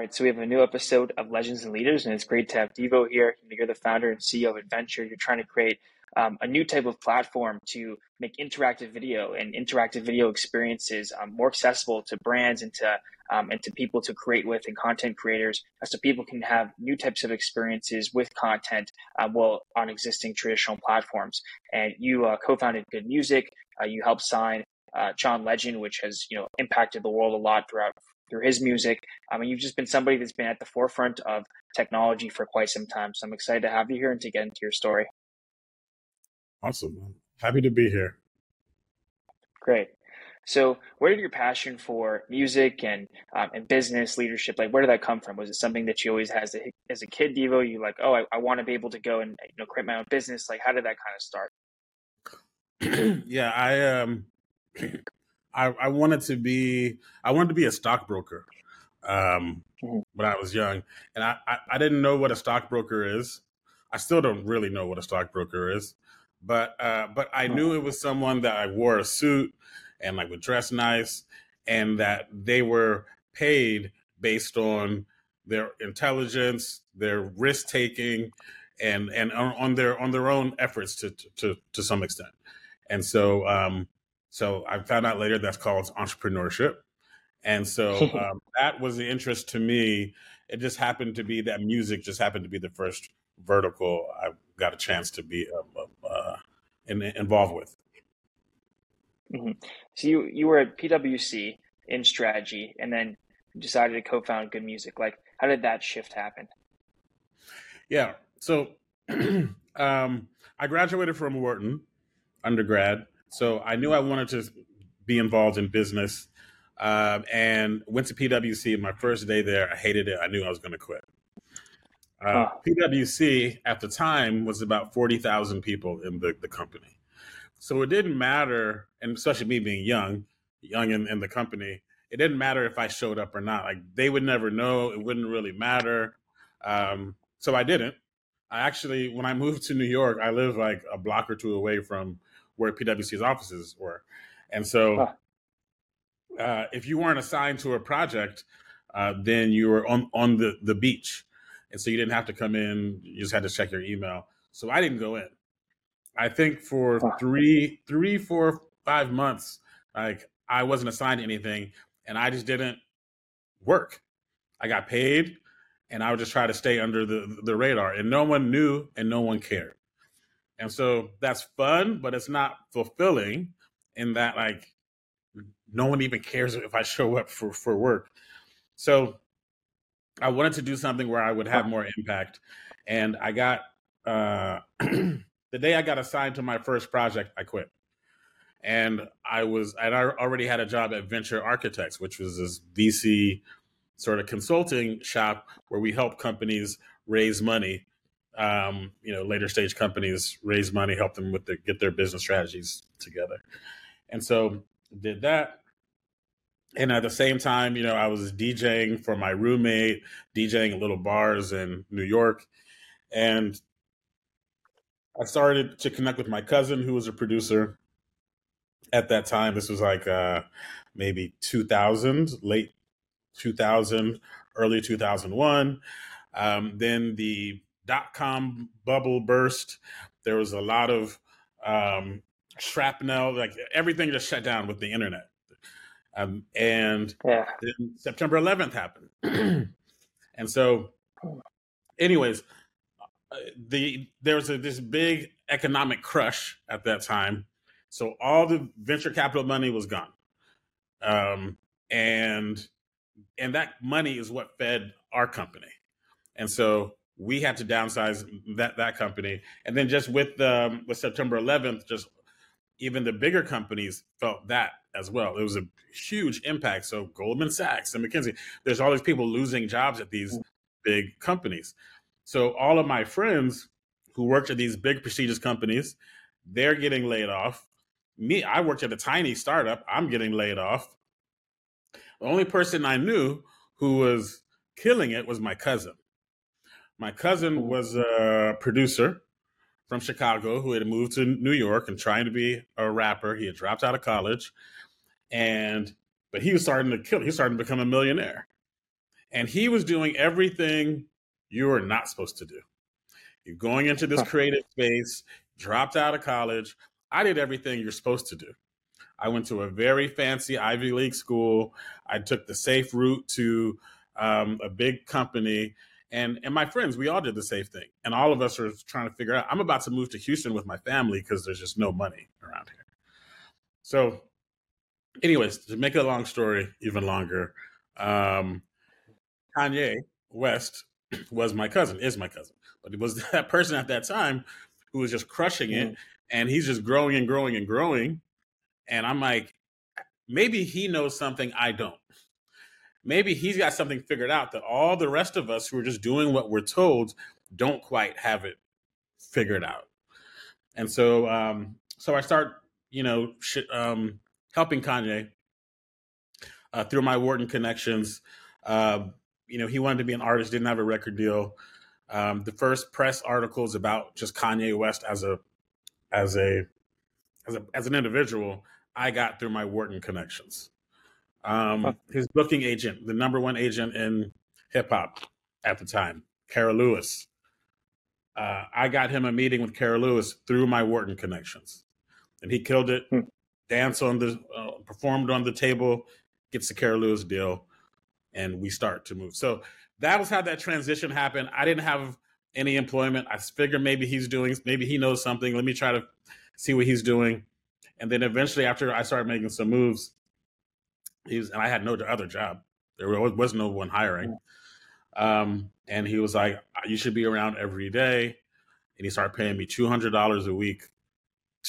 Right, so we have a new episode of Legends and Leaders, and it's great to have Devo here. You're the founder and CEO of Adventr. You're trying to create um, a new type of platform to make interactive video and interactive video experiences um, more accessible to brands and to um, and to people to create with and content creators, so people can have new types of experiences with content uh, well on existing traditional platforms. And you uh, co-founded Good Music. Uh, you helped sign uh, John Legend, which has you know impacted the world a lot throughout through his music. I mean, you've just been somebody that's been at the forefront of technology for quite some time. So I'm excited to have you here and to get into your story. Awesome. Happy to be here. Great. So, where did your passion for music and um, and business leadership like? Where did that come from? Was it something that you always had as a, as a kid, Devo? You like, oh, I, I want to be able to go and you know create my own business. Like, how did that kind of start? yeah, I um, I, I wanted to be I wanted to be a stockbroker um, mm-hmm. when I was young, and I, I, I didn't know what a stockbroker is. I still don't really know what a stockbroker is, but uh, but I knew it was someone that I wore a suit and like would dress nice, and that they were paid based on their intelligence, their risk taking, and and on their on their own efforts to to to some extent. And so um, so I found out later that's called entrepreneurship. And so um, that was the interest to me. It just happened to be that music just happened to be the first vertical I got a chance to be uh, uh, in, involved with. Mm-hmm. So you you were at PwC in strategy, and then decided to co-found Good Music. Like, how did that shift happen? Yeah. So um, I graduated from Wharton undergrad, so I knew I wanted to be involved in business uh, and went to PwC. My first day there, I hated it. I knew I was going to quit. Uh, PwC at the time was about 40,000 people in the, the company. So it didn't matter, and especially me being young, young in, in the company, it didn't matter if I showed up or not. Like they would never know. It wouldn't really matter. Um, so I didn't. I actually, when I moved to New York, I live like a block or two away from where PwC's offices were. And so uh, if you weren't assigned to a project, uh, then you were on, on the, the beach. And so you didn't have to come in, you just had to check your email. So I didn't go in. I think for three, three, four, five months, like I wasn't assigned anything and I just didn't work. I got paid and I would just try to stay under the, the radar and no one knew and no one cared. And so that's fun, but it's not fulfilling in that like no one even cares if I show up for, for work. So I wanted to do something where I would have more impact. And I got uh the day I got assigned to my first project, I quit. And I was and I already had a job at Venture Architects, which was this VC sort of consulting shop where we help companies raise money um, you know, later stage companies raise money, help them with their get their business strategies together. And so did that. And at the same time, you know, I was DJing for my roommate, DJing at little bars in New York. And I started to connect with my cousin who was a producer at that time. This was like uh, maybe 2000, late 2000, early 2001. Um, then the dot com bubble burst. There was a lot of um, shrapnel, like everything just shut down with the internet. Um, and yeah. then September 11th happened. and so, anyways, uh, the there was a, this big economic crush at that time. So all the venture capital money was gone. Um, and and that money is what fed our company. And so we had to downsize that that company, and then just with the um, with September 11th, just even the bigger companies felt that as well. It was a huge impact. So Goldman Sachs and McKinsey, there's all these people losing jobs at these mm. big companies. So all of my friends who worked at these big prestigious companies, they're getting laid off. Me, I worked at a tiny startup. I'm getting laid off. The only person I knew who was killing it was my cousin. My cousin was a producer from Chicago who had moved to New York and trying to be a rapper. He had dropped out of college, and but he was starting to kill. He was starting to become a millionaire, And he was doing everything you are not supposed to do. You're going into this creative space, dropped out of college. I did everything you're supposed to do. I went to a very fancy Ivy League school. I took the safe route to um, a big company. And, and my friends, we all did the same thing. And all of us are trying to figure out I'm about to move to Houston with my family because there's just no money around here. So, anyways, to make a long story even longer, um, Kanye West was my cousin, is my cousin, but it was that person at that time who was just crushing it. Mm-hmm. And he's just growing and growing and growing. And I'm like, maybe he knows something I don't. Maybe he's got something figured out that all the rest of us who are just doing what we're told don't quite have it figured out. And so, um, so I start, you know, sh- um, helping Kanye uh, through my Wharton connections. Uh, you know, he wanted to be an artist, didn't have a record deal. Um, the first press articles about just Kanye West as a as a as a as an individual I got through my Wharton connections. Um, his booking agent, the number one agent in hip hop at the time, Cara Lewis. Uh, I got him a meeting with Cara Lewis through my Wharton connections, and he killed it. Hmm. Danced on the, uh, performed on the table, gets the Cara Lewis deal, and we start to move. So that was how that transition happened. I didn't have any employment. I figured maybe he's doing, maybe he knows something. Let me try to see what he's doing. And then eventually, after I started making some moves, he was, and I had no other job. There was no one hiring. Um, and he was like, "You should be around every day." And he started paying me two hundred dollars a week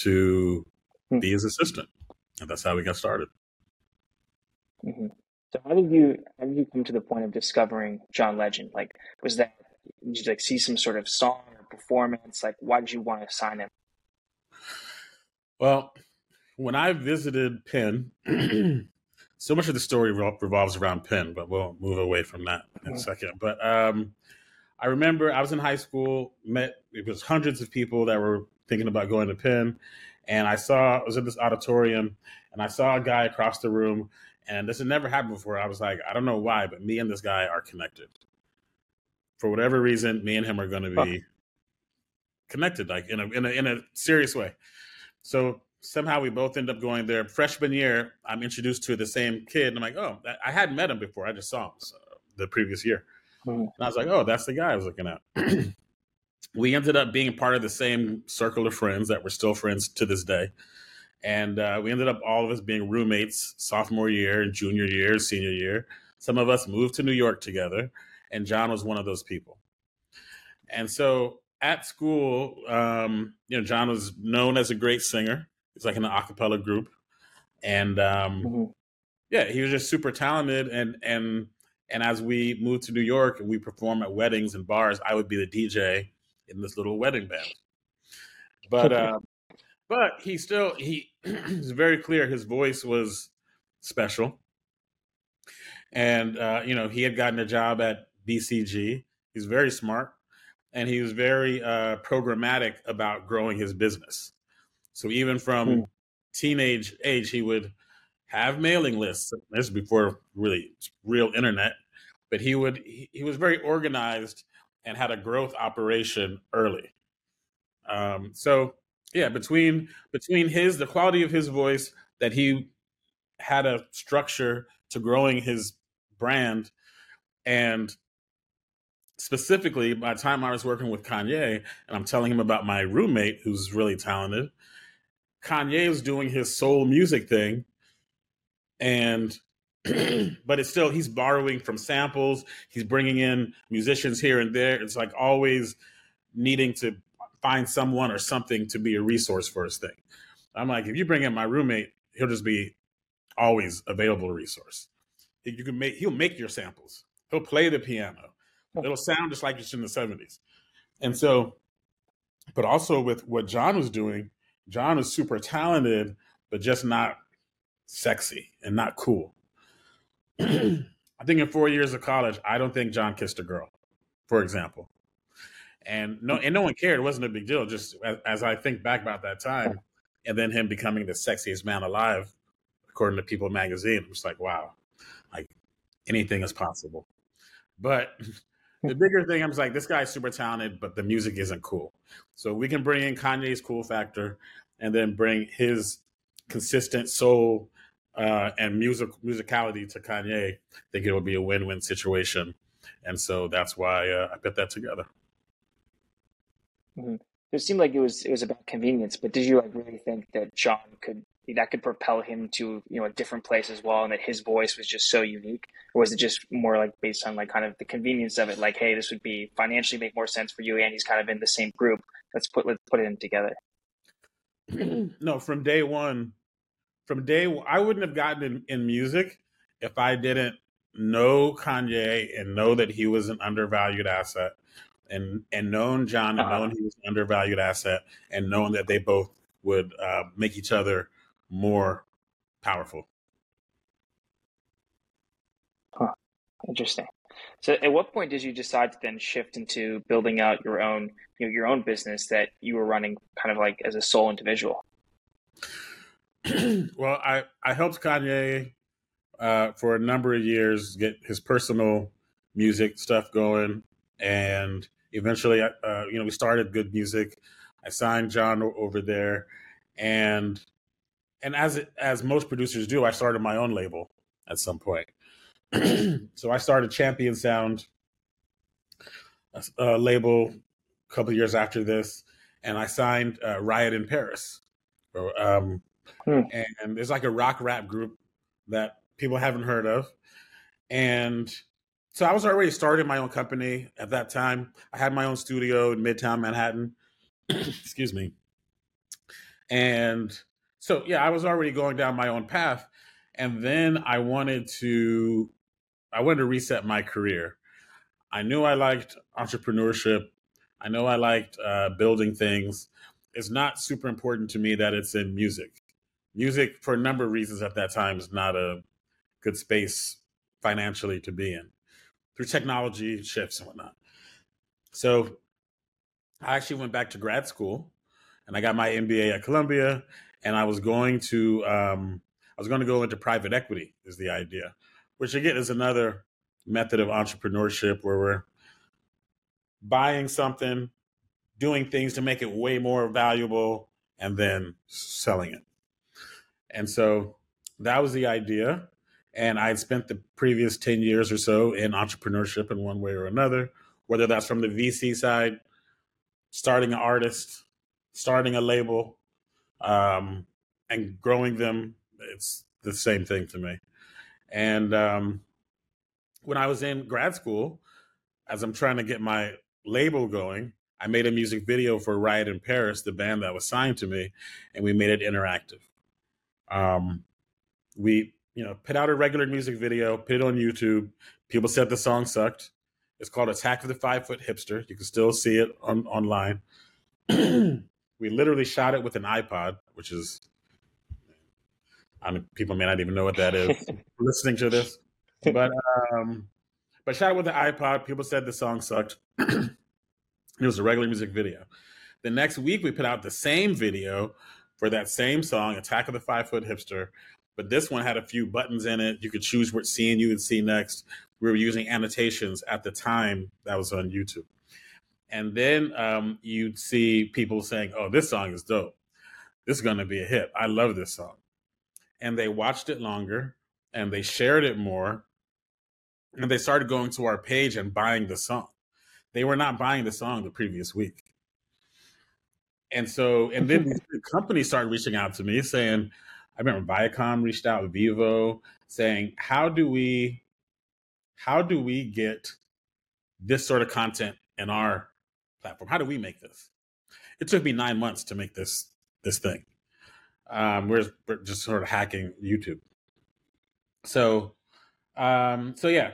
to hmm. be his assistant, and that's how we got started. Mm-hmm. So how did you how did you come to the point of discovering John Legend? Like, was that did you like see some sort of song or performance? Like, why did you want to sign him? Well, when I visited Penn, so much of the story revolves around Penn, but we'll move away from that in a mm-hmm. second. But um, I remember I was in high school, met it was hundreds of people that were thinking about going to Penn, and I saw I was in this auditorium, and I saw a guy across the room, and this had never happened before. I was like, I don't know why, but me and this guy are connected. For whatever reason, me and him are going to be connected, like in a in a in a serious way. So somehow we both end up going there. Freshman year, I'm introduced to the same kid, and I'm like, oh, I hadn't met him before. I just saw him so, the previous year. Mm-hmm. And I was like, oh, that's the guy I was looking at. we ended up being part of the same circle of friends that we're still friends to this day. And uh, we ended up all of us being roommates sophomore year, junior year, senior year. Some of us moved to New York together, and John was one of those people. And so at school, um, you know, John was known as a great singer. It's like in an acapella group, and um, mm-hmm. yeah, he was just super talented. And and and as we moved to New York and we perform at weddings and bars, I would be the DJ in this little wedding band. But uh, but he still he was very clear. His voice was special, and uh, you know he had gotten a job at BCG. He's very smart, and he was very uh, programmatic about growing his business. So even from mm. teenage age, he would have mailing lists. This is before really real internet, but he would he, he was very organized and had a growth operation early. Um, so yeah, between between his the quality of his voice that he had a structure to growing his brand and specifically by the time I was working with Kanye and I'm telling him about my roommate who's really talented, Kanye is doing his soul music thing, and but it's still he's borrowing from samples. He's bringing in musicians here and there. It's like always needing to find someone or something to be a resource for his thing. I'm like, if you bring in my roommate, he'll just be always available resource. You can make he'll make your samples. He'll play the piano. It'll sound just like it's in the 70s. And so, but also with what John was doing, John is super talented, but just not sexy and not cool. I think in four years of college, I don't think John kissed a girl, for example. And no, and no one cared. It wasn't a big deal. Just as, as I think back about that time, and then him becoming the sexiest man alive, according to People magazine, was like, wow, like anything is possible. But the bigger thing, I was like, this guy's super talented, but the music isn't cool. So we can bring in Kanye's cool factor, and then bring his consistent soul uh, and music musicality to Kanye. I think it would be a win win situation, and so that's why uh, I put that together. Mm-hmm. It seemed like it was it was about convenience, but did you like really think that John could that could propel him to you know a different place as well, and that his voice was just so unique, or was it just more like based on like kind of the convenience of it? Like, hey, this would be financially make more sense for you, and he's kind of in the same group. Let's put let's put it in together. no, from day one, from day I wouldn't have gotten in, in music if I didn't know Kanye and know that he was an undervalued asset and and known John and uh-huh. known he was an undervalued asset and known that they both would uh, make each other more powerful. Huh. Interesting. So, at what point did you decide to then shift into building out your own, you know, your own business that you were running, kind of like as a sole individual? well, I I helped Kanye uh, for a number of years get his personal music stuff going, and eventually, uh, you know, we started Good Music. I signed John over there, and and as as most producers do, I started my own label at some point. so I started Champion Sound, a, a label, a couple years after this, and I signed uh, Riot in Paris. Um, hmm. And it's like a rock rap group that people haven't heard of, and so I was already starting my own company at that time. I had my own studio in Midtown Manhattan. Excuse me. And so yeah, I was already going down my own path. And then I wanted to I wanted to reset my career. I knew I liked entrepreneurship. I know I liked uh, building things. It's not super important to me that it's in music. Music, for a number of reasons at that time, is not a good space financially to be in through technology shifts and whatnot. So I actually went back to grad school and I got my MBA at Columbia and I was going to um, I was going to go into private equity is the idea, which again is another method of entrepreneurship where we're buying something, doing things to make it way more valuable, and then selling it. And so that was the idea. And I'd spent the previous 10 years or so in entrepreneurship in one way or another, whether that's from the VC side, starting an artist, starting a label, um, and growing them. It's the same thing to me. And um, when I was in grad school, as I'm trying to get my label going, I made a music video for Riot in Paris, the band that was signed to me, and we made it interactive. Um, we you know, put out a regular music video, put it on YouTube. People said the song sucked. It's called Attack of the Five Foot Hipster. You can still see it on online. we literally shot it with an iPod, which is, I mean, people may not even know what that is listening to this. But, um, but shot with an iPod. People said the song sucked. it was a regular music video. The next week, we put out the same video for that same song, Attack of the Five Foot Hipster, but this one had a few buttons in it. You could choose what scene you would see next. We were using annotations at the time that was on YouTube. And then um, you'd see people saying, oh, this song is dope. This is going to be a hit. I love this song. And they watched it longer and they shared it more. And they started going to our page and buying the song. They were not buying the song the previous week. And so, and then these companies started reaching out to me saying, I remember Viacom reached out, Vevo, saying, "How do we, how do we get this sort of content in our platform? How do we make this?" It took me nine months to make this this thing. Um, we're, we're just sort of hacking YouTube. So, um, so yeah,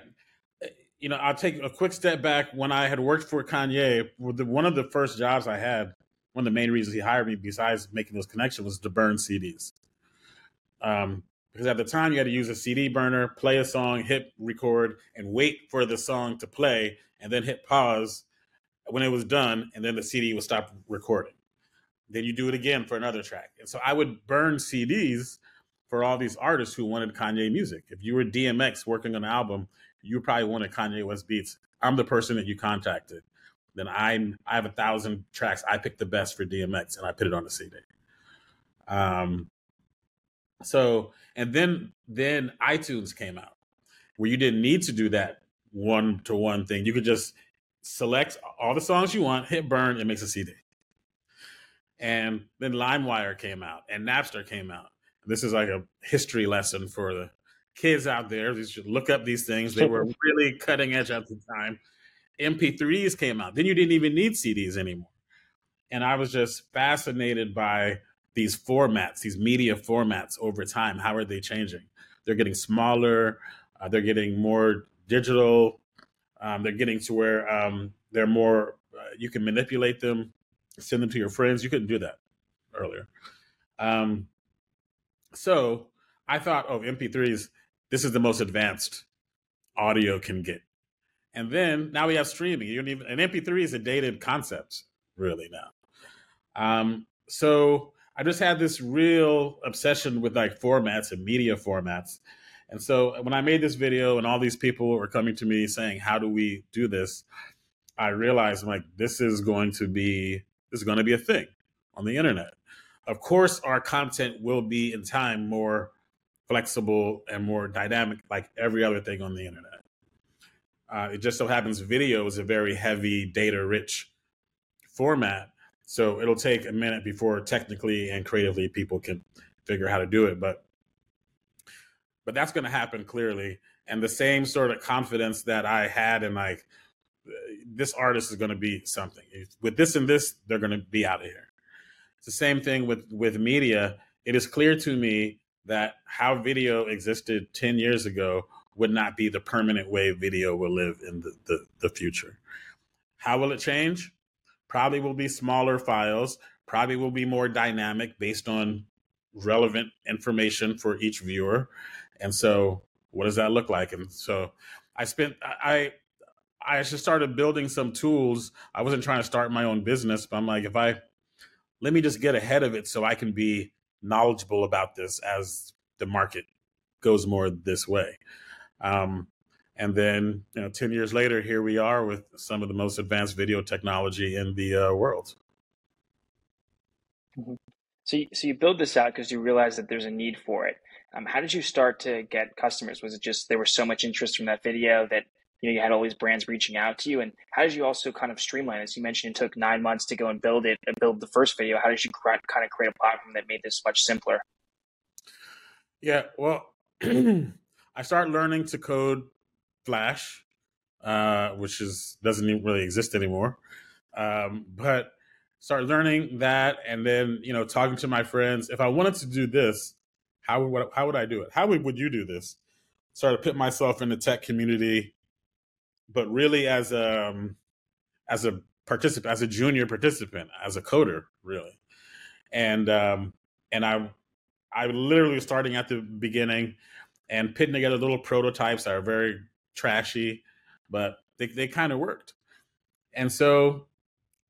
you know, I'll take a quick step back. When I had worked for Kanye, one of the first jobs I had, one of the main reasons he hired me, besides making those connections, was to burn CDs. Um, because at the time you had to use a CD burner, play a song, hit record, and wait for the song to play, and then hit pause when it was done, and then the CD would stop recording. Then you do it again for another track. And so I would burn CDs for all these artists who wanted Kanye music. If you were DMX working on an album, you probably wanted Kanye West beats. I'm the person that you contacted. Then I I have a thousand tracks. I picked the best for DMX and I put it on the CD. Um, so and then then iTunes came out where you didn't need to do that one to one thing. You could just select all the songs you want, hit burn, it makes a CD. And then LimeWire came out and Napster came out. This is like a history lesson for the kids out there. You should look up these things. They were really cutting edge at the time. MP3s came out. Then you didn't even need CDs anymore. And I was just fascinated by these formats, these media formats over time. How are they changing? They're getting smaller. Uh, they're getting more digital. Um, they're getting to where um, they're more. Uh, you can manipulate them, send them to your friends. You couldn't do that earlier. Um, so I thought, oh, MP3s. This is the most advanced audio can get. And then now we have streaming. You don't even an MP3 is a dated concept, really now. Um, so I just had this real obsession with like formats and media formats. And so when I made this video and all these people were coming to me saying, How do we do this? I realized I'm like, this is going to be is going to be a thing on the internet. Of course, our content will be in time more flexible and more dynamic, like every other thing on the internet. Uh, it just so happens video is a very heavy, data rich format. So it'll take a minute before technically and creatively people can figure how to do it. But but that's going to happen clearly. And the same sort of confidence that I had in like this artist is going to be something. With this and this, they're going to be out of here. It's the same thing with with media. It is clear to me that how video existed 10 years ago would not be the permanent way video will live in the, the, the future. How will it change? Probably will be smaller files, probably will be more dynamic based on relevant information for each viewer. And so what does that look like? And so I spent I I just started building some tools. I wasn't trying to start my own business, but I'm like, if I let me just get ahead of it so I can be knowledgeable about this as the market goes more this way. Um, and then, you know, 10 years later, here we are with some of the most advanced video technology in the uh, world. Mm-hmm. So, you, so you build this out because you realize that there's a need for it. Um, how did you start to get customers? Was it just there was so much interest from that video that you know you had all these brands reaching out to you? And how did you also kind of streamline? As you mentioned, it took nine months to go and build it and build the first video. How did you kind of create a platform that made this much simpler? Yeah, well, I started learning to code Flash, uh, which is doesn't even really exist anymore. Um, but start learning that, and then you know talking to my friends. If I wanted to do this, how would how would I do it? How would, you do this? Started to put myself in the tech community, but really as a um, as a participant, as a junior participant, as a coder, really, and um, and I I literally starting at the beginning and putting together little prototypes that are very trashy, but they, they kind of worked. And so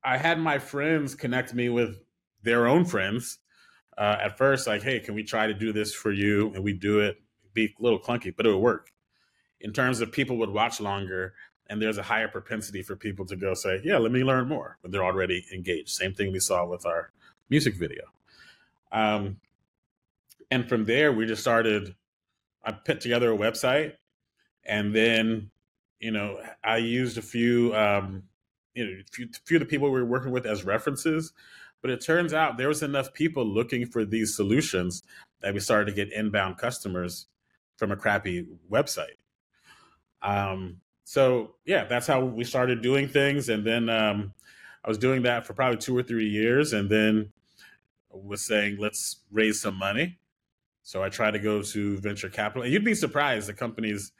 I had my friends connect me with their own friends. Uh, at first, like, hey, can we try to do this for you? And we do it. Be a little clunky, but it would work. In terms of people would watch longer, and there's a higher propensity for people to go say, yeah, let me learn more when they're already engaged. Same thing we saw with our music video. Um, and from there, we just started I put together a website, and then you know I used a few um, you know few, few of the people we were working with as references. But it turns out there was enough people looking for these solutions that we started to get inbound customers from a crappy website. Um, so yeah, that's how we started doing things, and then um, I was doing that for probably two or three years, and then was saying let's raise some money so I tried to go to venture capital, and you'd be surprised the companies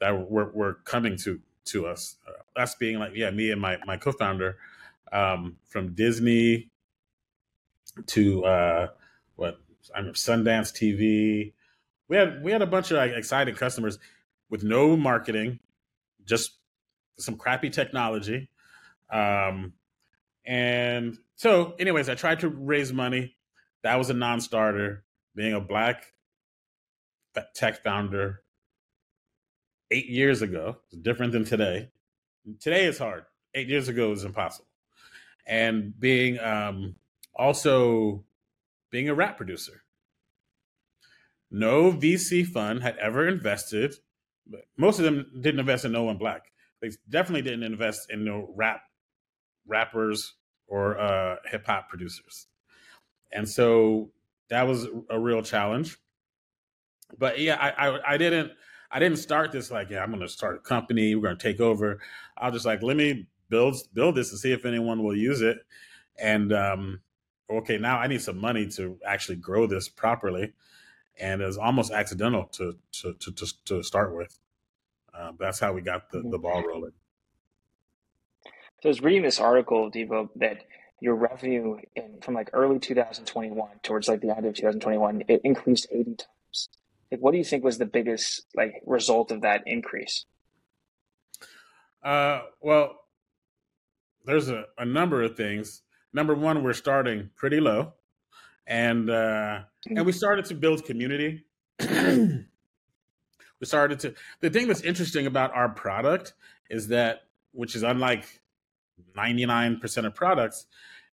that were, were coming to to us. Uh, us being like, yeah, me and my my co-founder um, from Disney to uh, what I'm Sundance TV. We had we had a bunch of like, excited customers with no marketing, just some crappy technology. Um, and so, anyways, I tried to raise money. That was a non-starter. Being a black tech founder, eight years ago. It's different than today. Today is hard. Eight years ago was impossible. And being um, also being a rap producer. No VC fund had ever invested. Most of them didn't invest in no one black. They definitely didn't invest in no rap rappers or uh, hip hop producers. And so that was a real challenge. But yeah, I, I, I didn't I didn't start this like yeah I'm to start a company we're to take over. I was just like let me build build this and see if anyone will use it. And um, okay, now I need some money to actually grow this properly. And it was almost accidental to to to to, to start with. Uh, that's how we got the, the mm-hmm. ball rolling. So I was reading this article, Devo, that your revenue in, from like early 2021 towards like the end of 2021, it increased 80 times. Like, what do you think was the biggest like result of that increase? Uh, well, there's a, a number of things. Number one, we're starting pretty low, and uh, and we started to build community. we started to. The thing that's interesting about our product is that, which is unlike 99% of products,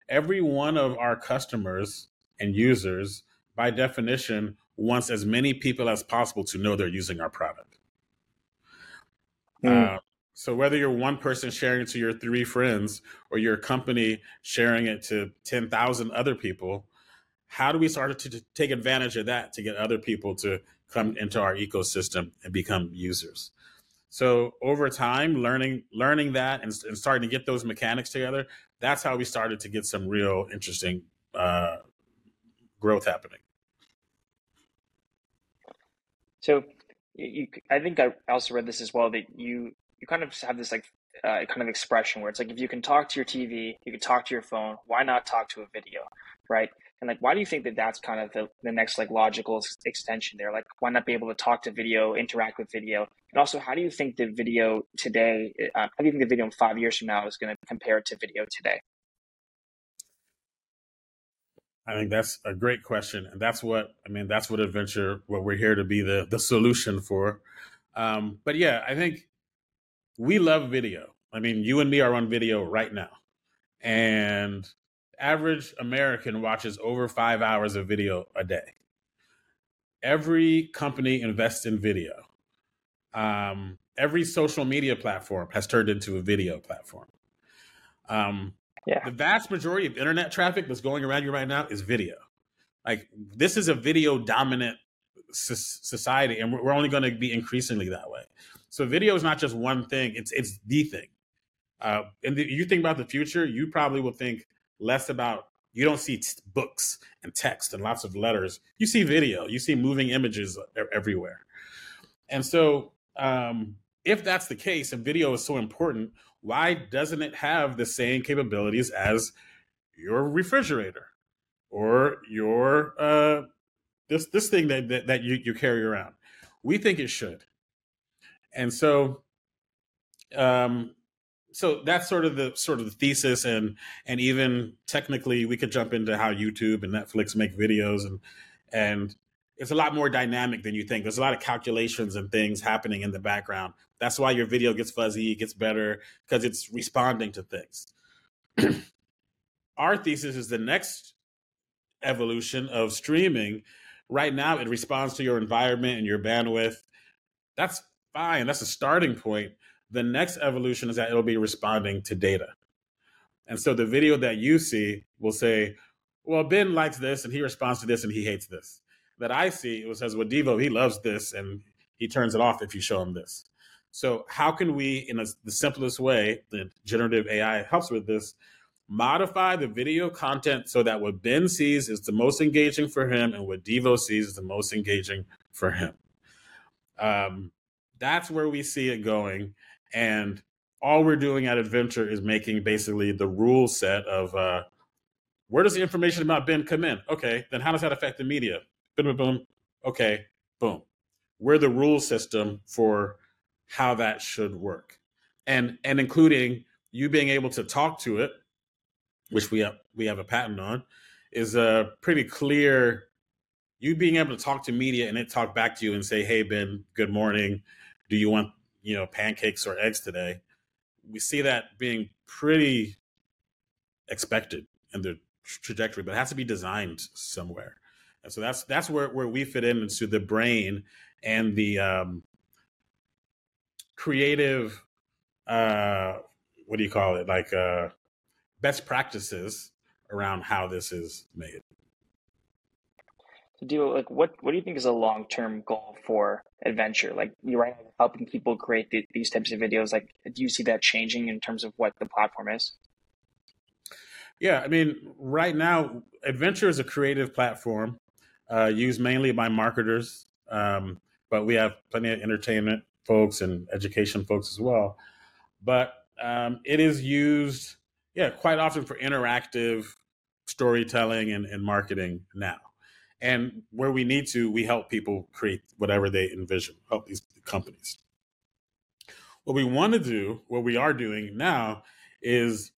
every one of our customers and users, by definition, wants as many people as possible to know they're using our product. Mm. Uh, so whether you're one person sharing it to your three friends or your company sharing it to 10,000 other people, how do we start to, to take advantage of that to get other people to come into our ecosystem and become users? So over time, learning learning that and, and, starting to get those mechanics together, that's how we started to get some real interesting uh, growth happening. So, you, I think I also read this as well that you you kind of have this like uh, kind of expression where it's like if you can talk to your TV, you can talk to your phone. Why not talk to a video, right? And like, why do you think that that's kind of the, the next like logical extension there? Like, why not be able to talk to video, interact with video? And also, how do you think the video today, uh, how do you think the video in five years from now is going to compare to video today? I think that's a great question, and that's what I mean. That's what adventr, what we're here to be the the solution for. Um, but yeah, I think we love video. I mean, you and me are on video right now, and average American watches over five hours of video a day. Every company invests in video. Um, every social media platform has turned into a video platform. Um, yeah. The vast majority of internet traffic that's going around you right now is video. Like this is a video dominant society, and we're only going to be increasingly that way. So video is not just one thing; it's it's the thing. Uh, and the, you think about the future, you probably will think less about you don't see t- books and text and lots of letters. You see video, you see moving images everywhere. And so, um, if that's the case, and video is so important, why doesn't it have the same capabilities as your refrigerator or your uh, this this thing that that, that you, you carry around? We think it should. And so, um, so that's sort of the sort of the thesis and and even technically we could jump into how youtube and netflix make videos and and it's a lot more dynamic than you think. There's a lot of calculations and things happening in the background. That's why your video gets fuzzy gets better because it's responding to things. Our thesis is the next evolution of streaming. Right now it responds to your environment and your bandwidth. That's fine. That's a starting point the next evolution is that it'll be responding to data. And so the video that you see will say, well, Ben likes this and he responds to this and he hates this. That I see, it says, well, Devo, he loves this and he turns it off if you show him this. So how can we, in a, the simplest way, the generative AI helps with this, modify the video content so that what Ben sees is the most engaging for him and what Devo sees is the most engaging for him. Um, that's where we see it going. And all we're doing at Adventr is making basically the rule set of uh, where does the information about Ben come in? Okay, then how does that affect the media? Boom, boom. Okay, boom. We're the rule system for how that should work, and and including you being able to talk to it, which we have we have a patent on, is a pretty clear. You being able to talk to media and it talk back to you and say, "Hey Ben, good morning. Do you want you know pancakes or eggs today, we see that being pretty expected in the trajectory, but it has to be designed somewhere. And so that's that's where, where we fit in into the brain and the um, creative uh, what do you call it like uh, best practices around how this is made do like what what do you think is a long term goal for adventr? Like you're right helping people create the, these types of videos like do you see that changing in terms of what the platform is? Yeah i mean right now adventr is a creative platform uh, used mainly by marketers um, but we have plenty of entertainment folks and education folks as well. But um, it is used yeah quite often for interactive storytelling and, and marketing now and where we need to, we help people create whatever they envision, help these companies. What we want to do, what we are doing now, is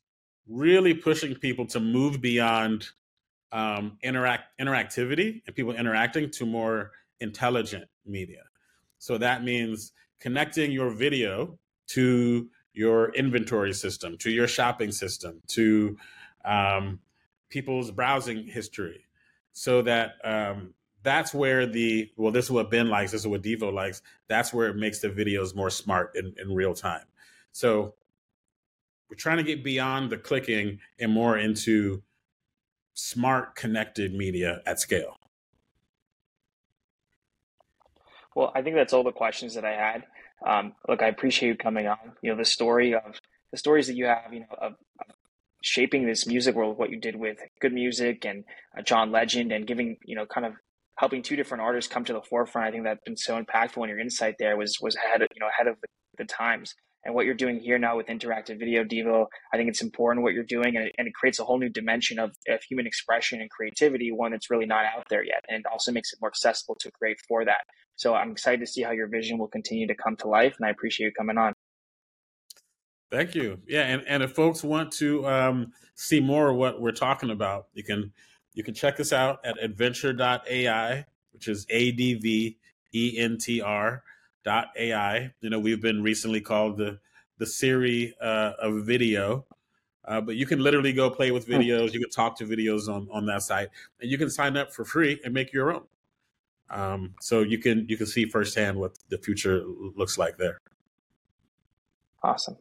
really pushing people to move beyond um, interact interactivity and people interacting to more intelligent media. So that means connecting your video to your inventory system, to your shopping system, to um, people's browsing history, so that um, that's where the well, this is what Ben likes, this is what Devo likes. That's where it makes the videos more smart in, in real time. So we're trying to get beyond the clicking and more into smart connected media at scale. Well, I think that's all the questions that I had. Um, look, I appreciate you coming on. You know, the story of the stories that you have, you know, of, of shaping this music world, what you did with Good Music and uh, John Legend, and giving you know kind of helping two different artists come to the forefront. I think that's been so impactful, and your insight there was was ahead of you know ahead of the, times. And what you're doing here now with interactive video, Devo, I think it's important what you're doing, and it, and it creates a whole new dimension of, of human expression and creativity, one that's really not out there yet, and also makes it more accessible to create for that. So I'm excited to see how your vision will continue to come to life, and I appreciate you coming on. Thank you. Yeah, and, and if folks want to um, see more of what we're talking about, you can you can check us out at adventr.ai, which is A D V E N T R dot AI. You know, we've been recently called the the Siri uh, of video. Uh, but you can literally go play with hmm. videos. You can talk to videos on, on that site, and you can sign up for free and make your own. Um, so you can you can see firsthand what the future looks like there. Awesome.